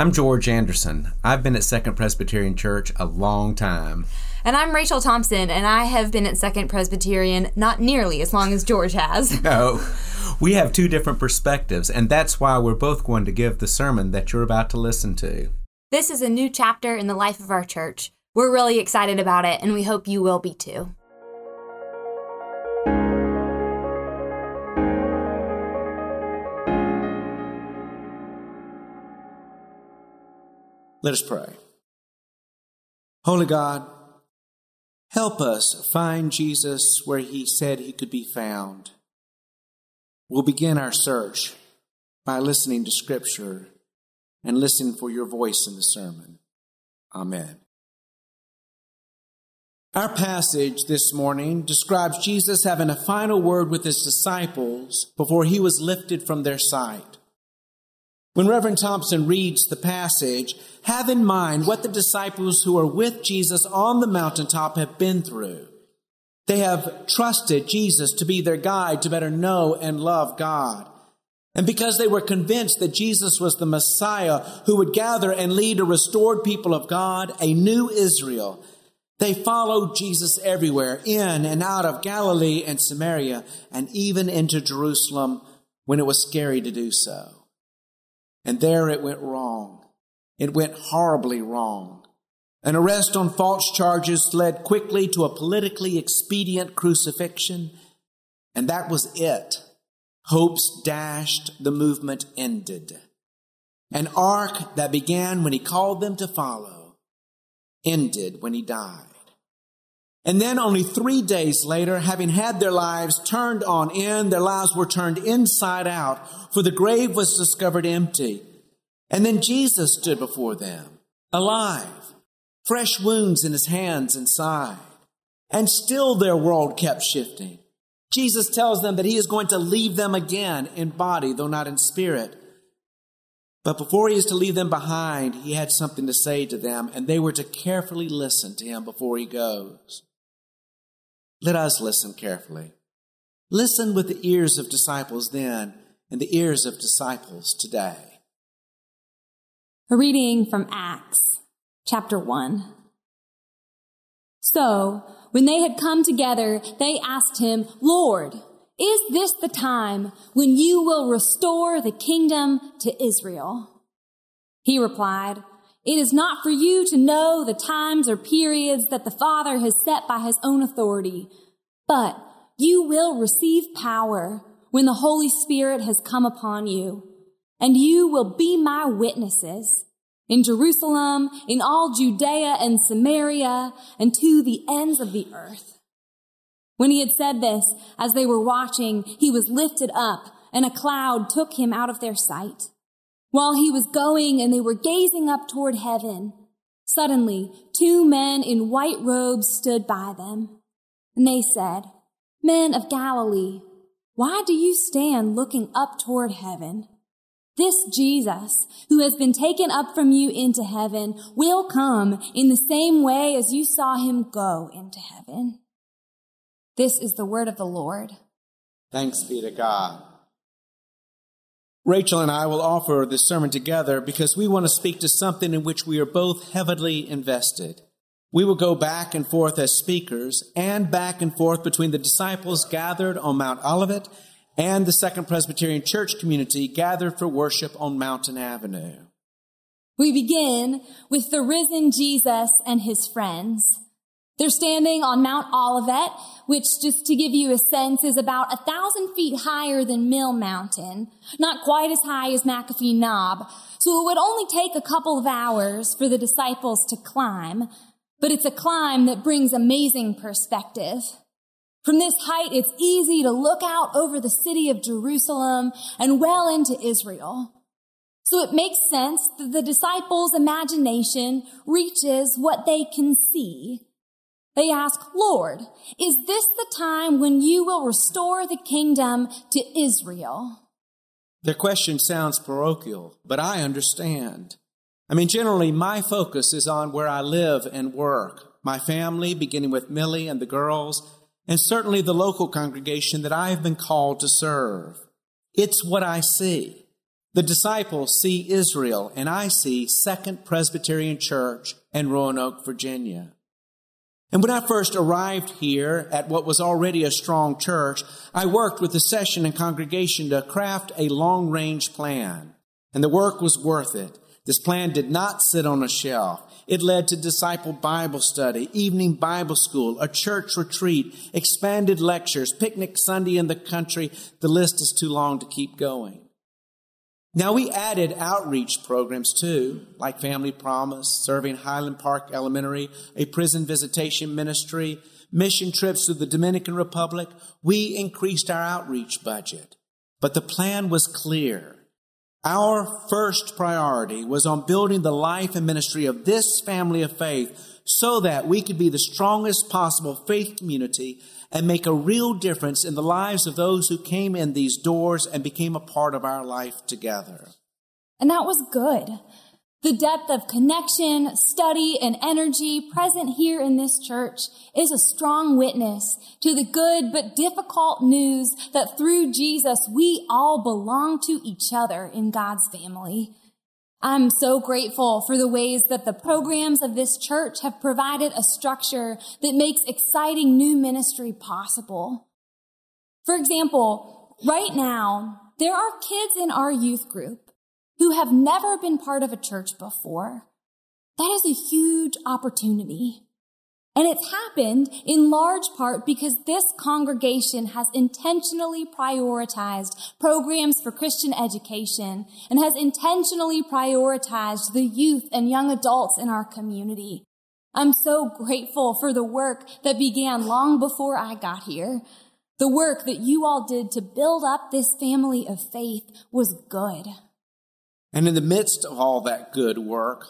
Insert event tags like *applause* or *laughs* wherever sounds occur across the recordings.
I'm George Anderson. I've been at Second Presbyterian Church a long time. And I'm Rachel Thompson, and I have been at Second Presbyterian not nearly as long as George has. *laughs* No, we have two different perspectives, and that's why we're both going to give the sermon that you're about to listen to. This is a new chapter in the life of our church. We're really excited about it, and we hope you will be too. Let us pray. Holy God, help us find Jesus where he said he could be found. We'll begin our search by listening to Scripture and listening for your voice in the sermon. Amen. Our passage this morning describes Jesus having a final word with his disciples before he was lifted from their sight. When Reverend Thompson reads the passage, have in mind what the disciples who are with Jesus on the mountaintop have been through. They have trusted Jesus to be their guide to better know and love God. And because they were convinced that Jesus was the Messiah who would gather and lead a restored people of God, a new Israel, they followed Jesus everywhere, in and out of Galilee and Samaria, and even into Jerusalem when it was scary to do so. And there it went wrong. It went horribly wrong. An arrest on false charges led quickly to a politically expedient crucifixion, and that was it. Hopes dashed, the movement ended. An arc that began when he called them to follow ended when he died. And then only three days later, having had their lives turned on in, their lives were turned inside out, for the grave was discovered empty. And then Jesus stood before them, alive, fresh wounds in his hands and side. And still their world kept shifting. Jesus tells them that he is going to leave them again in body, though not in spirit. But before he is to leave them behind, he had something to say to them, and they were to carefully listen to him before he goes. Let us listen carefully. Listen with the ears of disciples then and the ears of disciples today. A reading from Acts, chapter 1. So, when they had come together, they asked him, Lord, is this the time when you will restore the kingdom to Israel? He replied, it is not for you to know the times or periods that the Father has set by his own authority, but you will receive power when the Holy Spirit has come upon you, and you will be my witnesses in Jerusalem, in all Judea and Samaria, and to the ends of the earth. When he had said this, as they were watching, he was lifted up, and a cloud took him out of their sight. While he was going and they were gazing up toward heaven, suddenly two men in white robes stood by them. And they said, Men of Galilee, why do you stand looking up toward heaven? This Jesus, who has been taken up from you into heaven, will come in the same way as you saw him go into heaven. This is the word of the Lord. Thanks be to God. Rachel and I will offer this sermon together because we want to speak to something in which we are both heavily invested. We will go back and forth as speakers and back and forth between the disciples gathered on Mount Olivet and the Second Presbyterian Church community gathered for worship on Mountain Avenue. We begin with the risen Jesus and his friends. They're standing on Mount Olivet, which just to give you a sense is about a thousand feet higher than Mill Mountain, not quite as high as McAfee Knob. So it would only take a couple of hours for the disciples to climb, but it's a climb that brings amazing perspective. From this height, it's easy to look out over the city of Jerusalem and well into Israel. So it makes sense that the disciples' imagination reaches what they can see they ask, Lord, is this the time when you will restore the kingdom to Israel? Their question sounds parochial, but I understand. I mean, generally, my focus is on where I live and work, my family, beginning with Millie and the girls, and certainly the local congregation that I have been called to serve. It's what I see. The disciples see Israel, and I see Second Presbyterian Church in Roanoke, Virginia. And when I first arrived here at what was already a strong church, I worked with the session and congregation to craft a long range plan. And the work was worth it. This plan did not sit on a shelf. It led to disciple Bible study, evening Bible school, a church retreat, expanded lectures, picnic Sunday in the country. The list is too long to keep going. Now we added outreach programs too, like Family Promise, serving Highland Park Elementary, a prison visitation ministry, mission trips to the Dominican Republic. We increased our outreach budget. But the plan was clear. Our first priority was on building the life and ministry of this family of faith so that we could be the strongest possible faith community and make a real difference in the lives of those who came in these doors and became a part of our life together. And that was good. The depth of connection, study, and energy present here in this church is a strong witness to the good but difficult news that through Jesus we all belong to each other in God's family. I'm so grateful for the ways that the programs of this church have provided a structure that makes exciting new ministry possible. For example, right now, there are kids in our youth group who have never been part of a church before. That is a huge opportunity. And it's happened in large part because this congregation has intentionally prioritized programs for Christian education and has intentionally prioritized the youth and young adults in our community. I'm so grateful for the work that began long before I got here. The work that you all did to build up this family of faith was good. And in the midst of all that good work,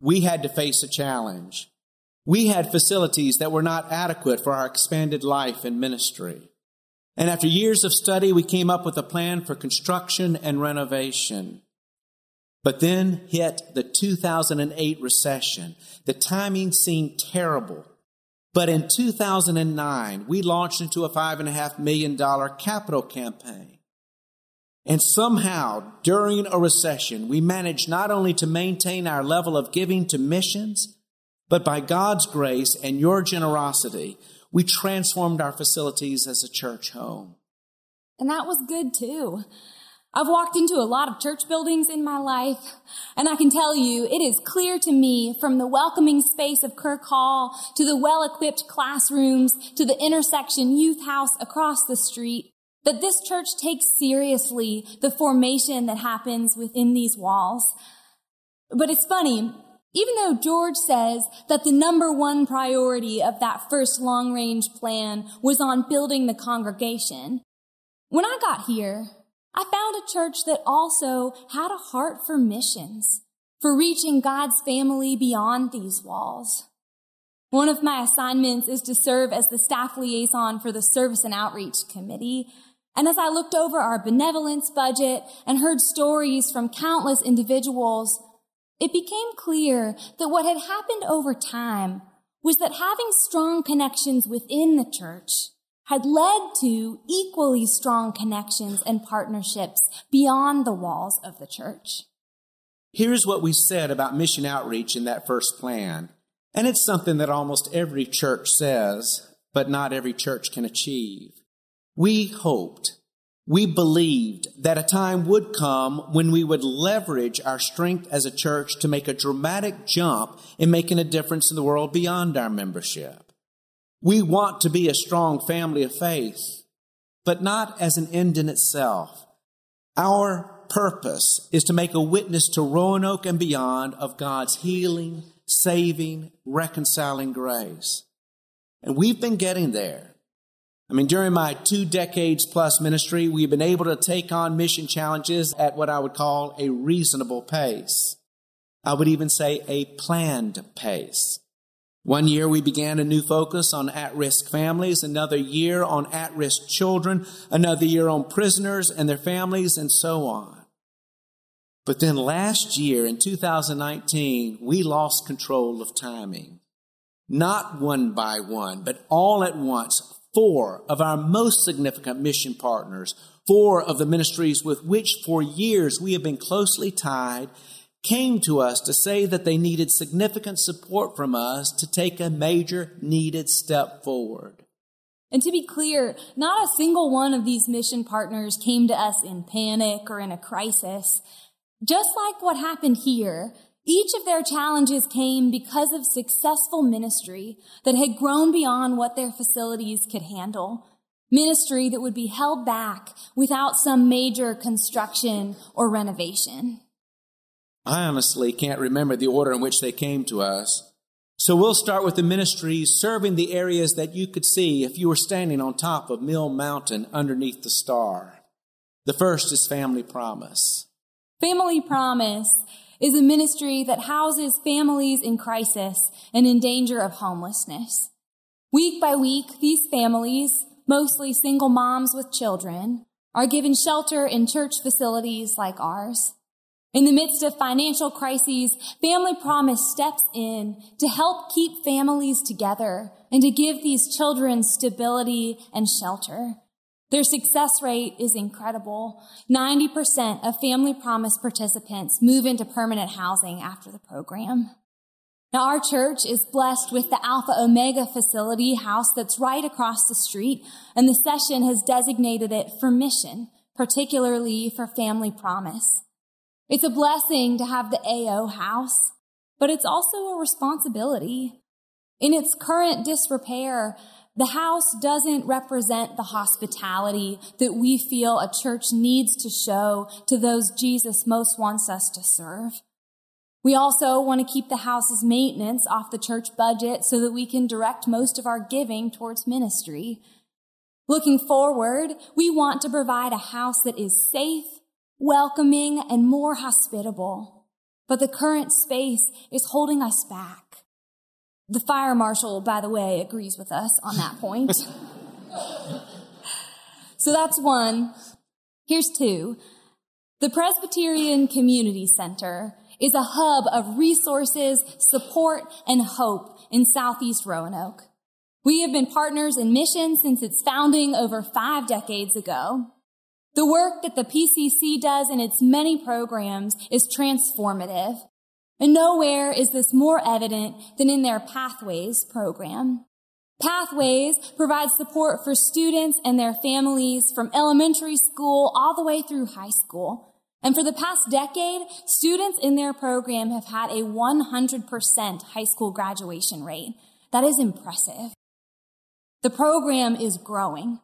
we had to face a challenge. We had facilities that were not adequate for our expanded life and ministry. And after years of study, we came up with a plan for construction and renovation. But then hit the 2008 recession. The timing seemed terrible. But in 2009, we launched into a $5.5 million capital campaign. And somehow, during a recession, we managed not only to maintain our level of giving to missions, but by God's grace and your generosity, we transformed our facilities as a church home. And that was good too. I've walked into a lot of church buildings in my life, and I can tell you, it is clear to me from the welcoming space of Kirk Hall to the well-equipped classrooms to the intersection youth house across the street that this church takes seriously the formation that happens within these walls. But it's funny, even though George says that the number one priority of that first long range plan was on building the congregation, when I got here, I found a church that also had a heart for missions, for reaching God's family beyond these walls. One of my assignments is to serve as the staff liaison for the Service and Outreach Committee. And as I looked over our benevolence budget and heard stories from countless individuals it became clear that what had happened over time was that having strong connections within the church had led to equally strong connections and partnerships beyond the walls of the church. Here's what we said about mission outreach in that first plan. And it's something that almost every church says, but not every church can achieve. We hoped we believed that a time would come when we would leverage our strength as a church to make a dramatic jump in making a difference in the world beyond our membership. We want to be a strong family of faith, but not as an end in itself. Our purpose is to make a witness to Roanoke and beyond of God's healing, saving, reconciling grace. And we've been getting there. I mean, during my two decades plus ministry, we've been able to take on mission challenges at what I would call a reasonable pace. I would even say a planned pace. One year we began a new focus on at-risk families, another year on at-risk children, another year on prisoners and their families, and so on. But then last year in 2019, we lost control of timing. Not one by one, but all at once, four of our most significant mission partners four of the ministries with which for years we have been closely tied came to us to say that they needed significant support from us to take a major needed step forward. And to be clear, not a single one of these mission partners came to us in panic or in a crisis. Just like what happened here, each of their challenges came because of successful ministry that had grown beyond what their facilities could handle. Ministry that would be held back without some major construction or renovation. I honestly can't remember the order in which they came to us. So we'll start with the ministries serving the areas that you could see if you were standing on top of Mill Mountain underneath the star. The first is Family Promise. Family Promise is a ministry that houses families in crisis and in danger of homelessness. Week by week, these families, mostly single moms with children, are given shelter in church facilities like ours. In the midst of financial crises, Family Promise steps in to help keep families together and to give these children stability and shelter. Their success rate is incredible. 90% of Family Promise participants move into permanent housing after the program. Now, our church is blessed with the Alpha Omega facility house that's right across the street, and the session has designated it for mission, particularly for Family Promise. It's a blessing to have the AO house, but it's also a responsibility. In its current disrepair, the house doesn't represent the hospitality that we feel a church needs to show to those Jesus most wants us to serve. We also want to keep the house's maintenance off the church budget so that we can direct most of our giving towards ministry. Looking forward, we want to provide a house that is safe welcoming, and more hospitable. But the current space is holding us back. The fire marshal, by the way, agrees with us on that point. *laughs* so that's one. Here's two. The Presbyterian Community Center is a hub of resources, support, and hope in Southeast Roanoke. We have been partners in mission since its founding over five decades ago. The work that the PCC does in its many programs is transformative. And nowhere is this more evident than in their Pathways program. Pathways provides support for students and their families from elementary school all the way through high school. And for the past decade, students in their program have had a 100% high school graduation rate. That is impressive. The program is growing.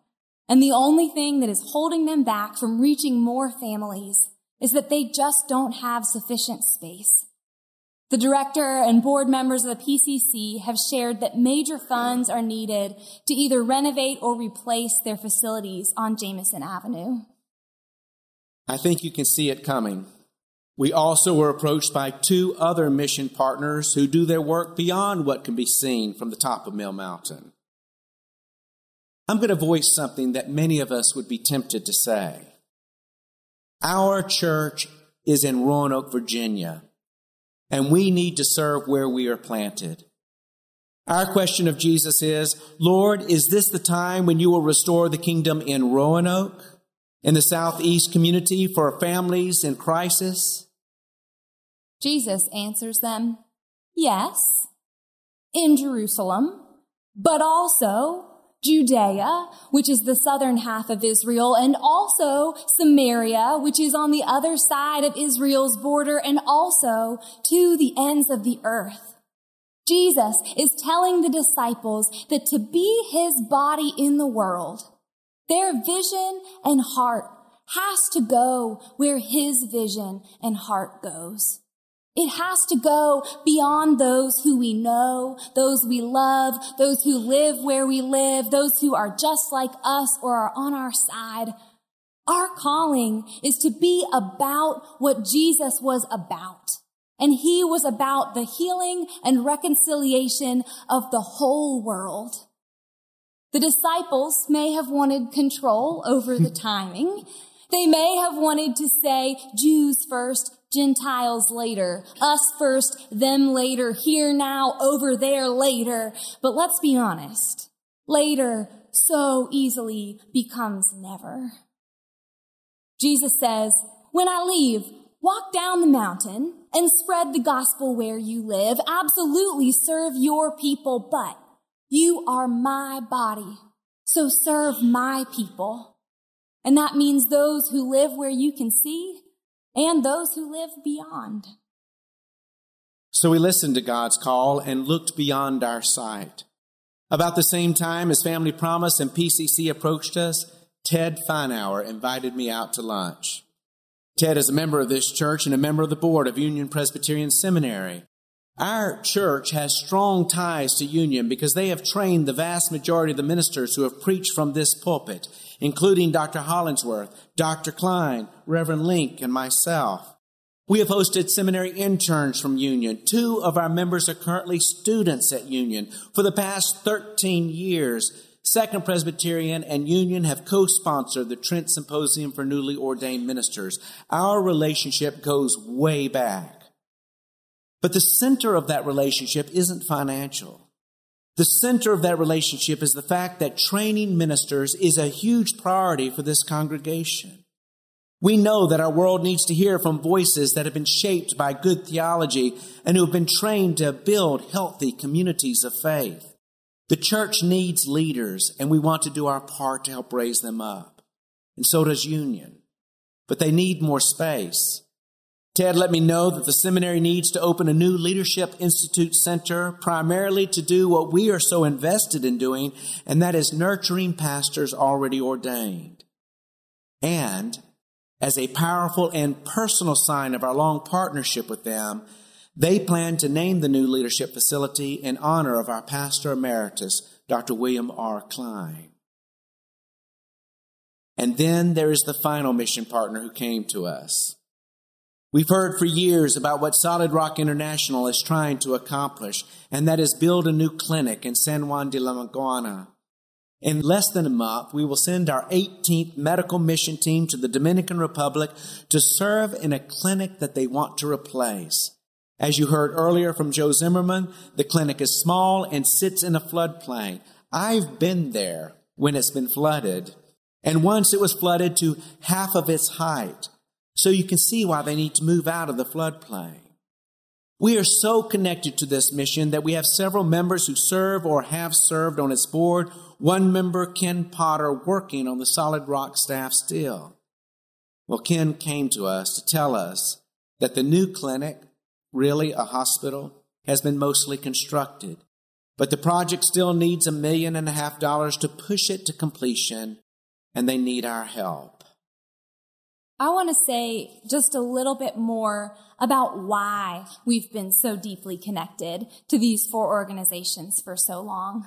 And the only thing that is holding them back from reaching more families is that they just don't have sufficient space. The director and board members of the PCC have shared that major funds are needed to either renovate or replace their facilities on Jamison Avenue. I think you can see it coming. We also were approached by two other mission partners who do their work beyond what can be seen from the top of Mill Mountain. I'm going to voice something that many of us would be tempted to say. Our church is in Roanoke, Virginia, and we need to serve where we are planted. Our question of Jesus is, Lord, is this the time when you will restore the kingdom in Roanoke, in the southeast community for families in crisis? Jesus answers them, yes, in Jerusalem, but also Judea, which is the southern half of Israel, and also Samaria, which is on the other side of Israel's border, and also to the ends of the earth. Jesus is telling the disciples that to be his body in the world, their vision and heart has to go where his vision and heart goes. It has to go beyond those who we know, those we love, those who live where we live, those who are just like us or are on our side. Our calling is to be about what Jesus was about. And he was about the healing and reconciliation of the whole world. The disciples may have wanted control over the timing. They may have wanted to say Jews first, Gentiles later, us first, them later, here now, over there later. But let's be honest. Later so easily becomes never. Jesus says, When I leave, walk down the mountain and spread the gospel where you live. Absolutely serve your people, but you are my body. So serve my people. And that means those who live where you can see and those who live beyond. So we listened to God's call and looked beyond our sight. About the same time as Family Promise and PCC approached us, Ted Feinauer invited me out to lunch. Ted is a member of this church and a member of the board of Union Presbyterian Seminary. Our church has strong ties to Union because they have trained the vast majority of the ministers who have preached from this pulpit, including Dr. Hollingsworth, Dr. Klein, Reverend Link, and myself. We have hosted seminary interns from Union. Two of our members are currently students at Union. For the past 13 years, Second Presbyterian and Union have co-sponsored the Trent Symposium for Newly Ordained Ministers. Our relationship goes way back. But the center of that relationship isn't financial. The center of that relationship is the fact that training ministers is a huge priority for this congregation. We know that our world needs to hear from voices that have been shaped by good theology and who have been trained to build healthy communities of faith. The church needs leaders, and we want to do our part to help raise them up. And so does Union. But they need more space. Ted let me know that the seminary needs to open a new Leadership Institute Center primarily to do what we are so invested in doing, and that is nurturing pastors already ordained. And as a powerful and personal sign of our long partnership with them, they plan to name the new leadership facility in honor of our pastor emeritus, Dr. William R. Klein. And then there is the final mission partner who came to us. We've heard for years about what Solid Rock International is trying to accomplish, and that is build a new clinic in San Juan de la Maguana. In less than a month, we will send our 18th medical mission team to the Dominican Republic to serve in a clinic that they want to replace. As you heard earlier from Joe Zimmerman, the clinic is small and sits in a floodplain. I've been there when it's been flooded, and once it was flooded to half of its height. So you can see why they need to move out of the floodplain. We are so connected to this mission that we have several members who serve or have served on its board. One member, Ken Potter, working on the Solid Rock staff still. Well, Ken came to us to tell us that the new clinic, really a hospital, has been mostly constructed. But the project still needs a million and a half dollars to push it to completion, and they need our help. I want to say just a little bit more about why we've been so deeply connected to these four organizations for so long.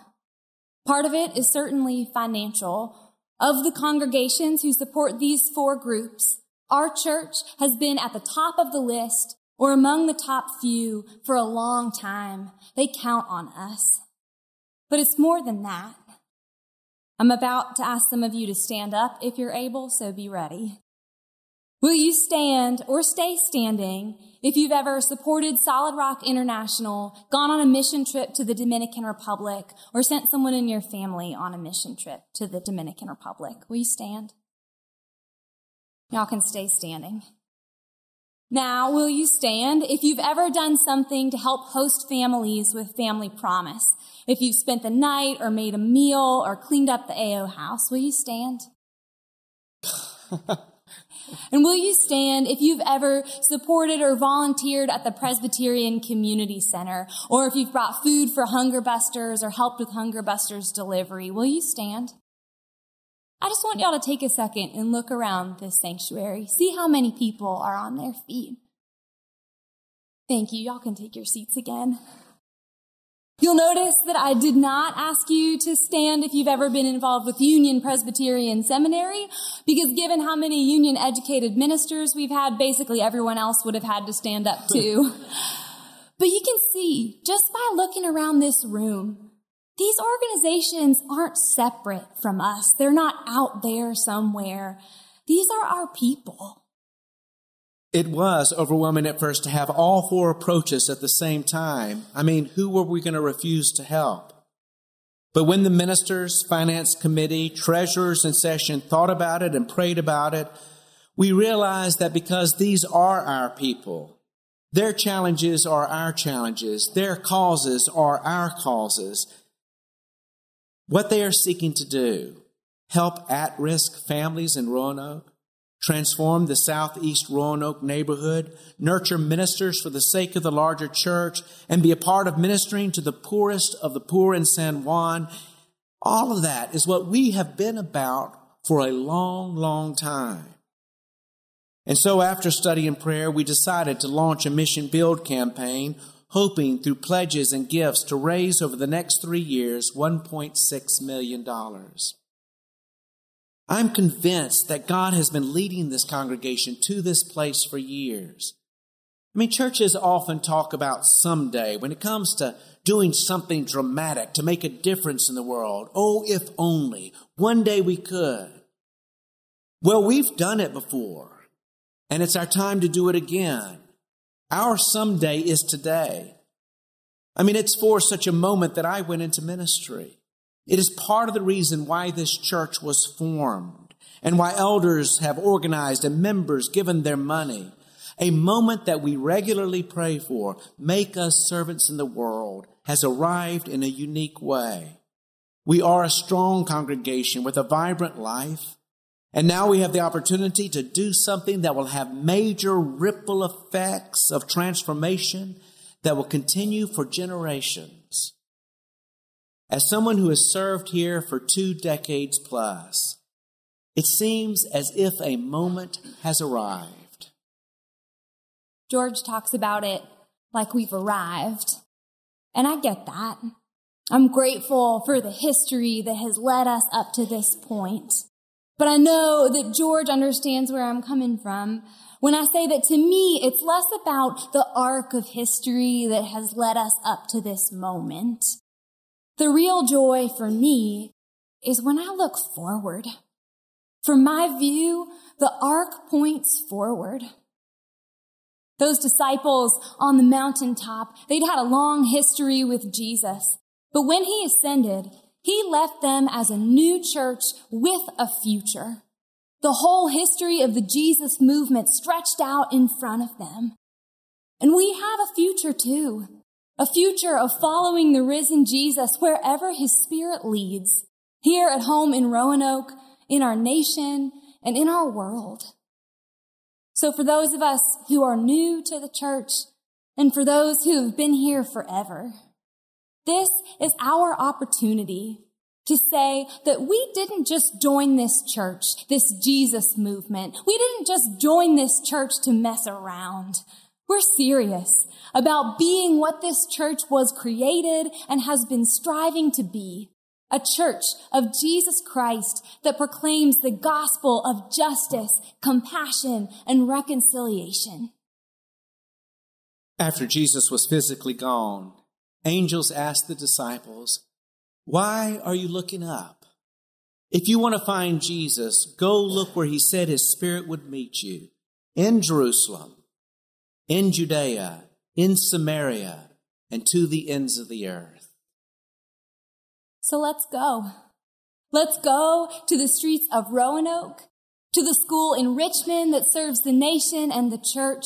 Part of it is certainly financial. Of the congregations who support these four groups, our church has been at the top of the list or among the top few for a long time. They count on us. But it's more than that. I'm about to ask some of you to stand up if you're able, so be ready. Will you stand or stay standing if you've ever supported Solid Rock International, gone on a mission trip to the Dominican Republic, or sent someone in your family on a mission trip to the Dominican Republic? Will you stand? Y'all can stay standing. Now, will you stand if you've ever done something to help host families with Family Promise? If you've spent the night or made a meal or cleaned up the AO house, will you stand? *laughs* And will you stand if you've ever supported or volunteered at the Presbyterian Community Center, or if you've brought food for Hunger Busters or helped with Hunger Busters delivery? Will you stand? I just want y'all to take a second and look around this sanctuary. See how many people are on their feet. Thank you. Y'all can take your seats again. You'll notice that I did not ask you to stand if you've ever been involved with Union Presbyterian Seminary, because given how many union educated ministers we've had, basically everyone else would have had to stand up too. Hmm. *laughs* but you can see, just by looking around this room, these organizations aren't separate from us. They're not out there somewhere. These are our people. It was overwhelming at first to have all four approaches at the same time. I mean, who were we going to refuse to help? But when the ministers, finance committee, treasurers in session thought about it and prayed about it, We realized that because these are our people, their challenges are our challenges, their causes are our causes. What they are seeking to do, help at risk families in Roanoke, transform the southeast Roanoke neighborhood, nurture ministers for the sake of the larger church, and be a part of ministering to the poorest of the poor in San Juan. All of that is what we have been about for a long, long time. And so after study and prayer, we decided to launch a mission build campaign, hoping through pledges and gifts to raise over the next three years $1.6 million. I'm convinced that God has been leading this congregation to this place for years. I mean, churches often talk about someday when it comes to doing something dramatic to make a difference in the world. Oh, if only one day we could. Well, we've done it before, and it's our time to do it again. Our someday is today. I mean, it's for such a moment that I went into ministry. It is part of the reason why this church was formed and why elders have organized and members given their money. A moment that we regularly pray for, make us servants in the world, has arrived in a unique way. We are a strong congregation with a vibrant life. And now we have the opportunity to do something that will have major ripple effects of transformation that will continue for generations. As someone who has served here for two decades plus, it seems as if a moment has arrived. George talks about it like we've arrived. And I get that. I'm grateful for the history that has led us up to this point. But I know that George understands where I'm coming from when I say that to me, it's less about the arc of history that has led us up to this moment. The real joy for me is when I look forward. From my view, the arc points forward. Those disciples on the mountaintop, they'd had a long history with Jesus. But when he ascended, he left them as a new church with a future. The whole history of the Jesus movement stretched out in front of them. And we have a future too a future of following the risen Jesus wherever his spirit leads, here at home in Roanoke, in our nation, and in our world. So for those of us who are new to the church, and for those who have been here forever, this is our opportunity to say that we didn't just join this church, this Jesus movement. We didn't just join this church to mess around. We're serious about being what this church was created and has been striving to be. A church of Jesus Christ that proclaims the gospel of justice, compassion, and reconciliation. After Jesus was physically gone, angels asked the disciples, Why are you looking up? If you want to find Jesus, go look where he said his spirit would meet you in Jerusalem in Judea, in Samaria, and to the ends of the earth. So let's go. Let's go to the streets of Roanoke, to the school in Richmond that serves the nation and the church,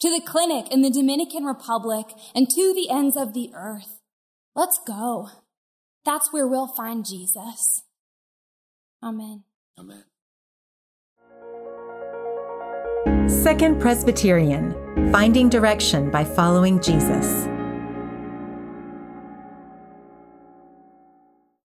to the clinic in the Dominican Republic, and to the ends of the earth. Let's go. That's where we'll find Jesus. Amen. Amen. Second Presbyterian Finding Direction by Following Jesus.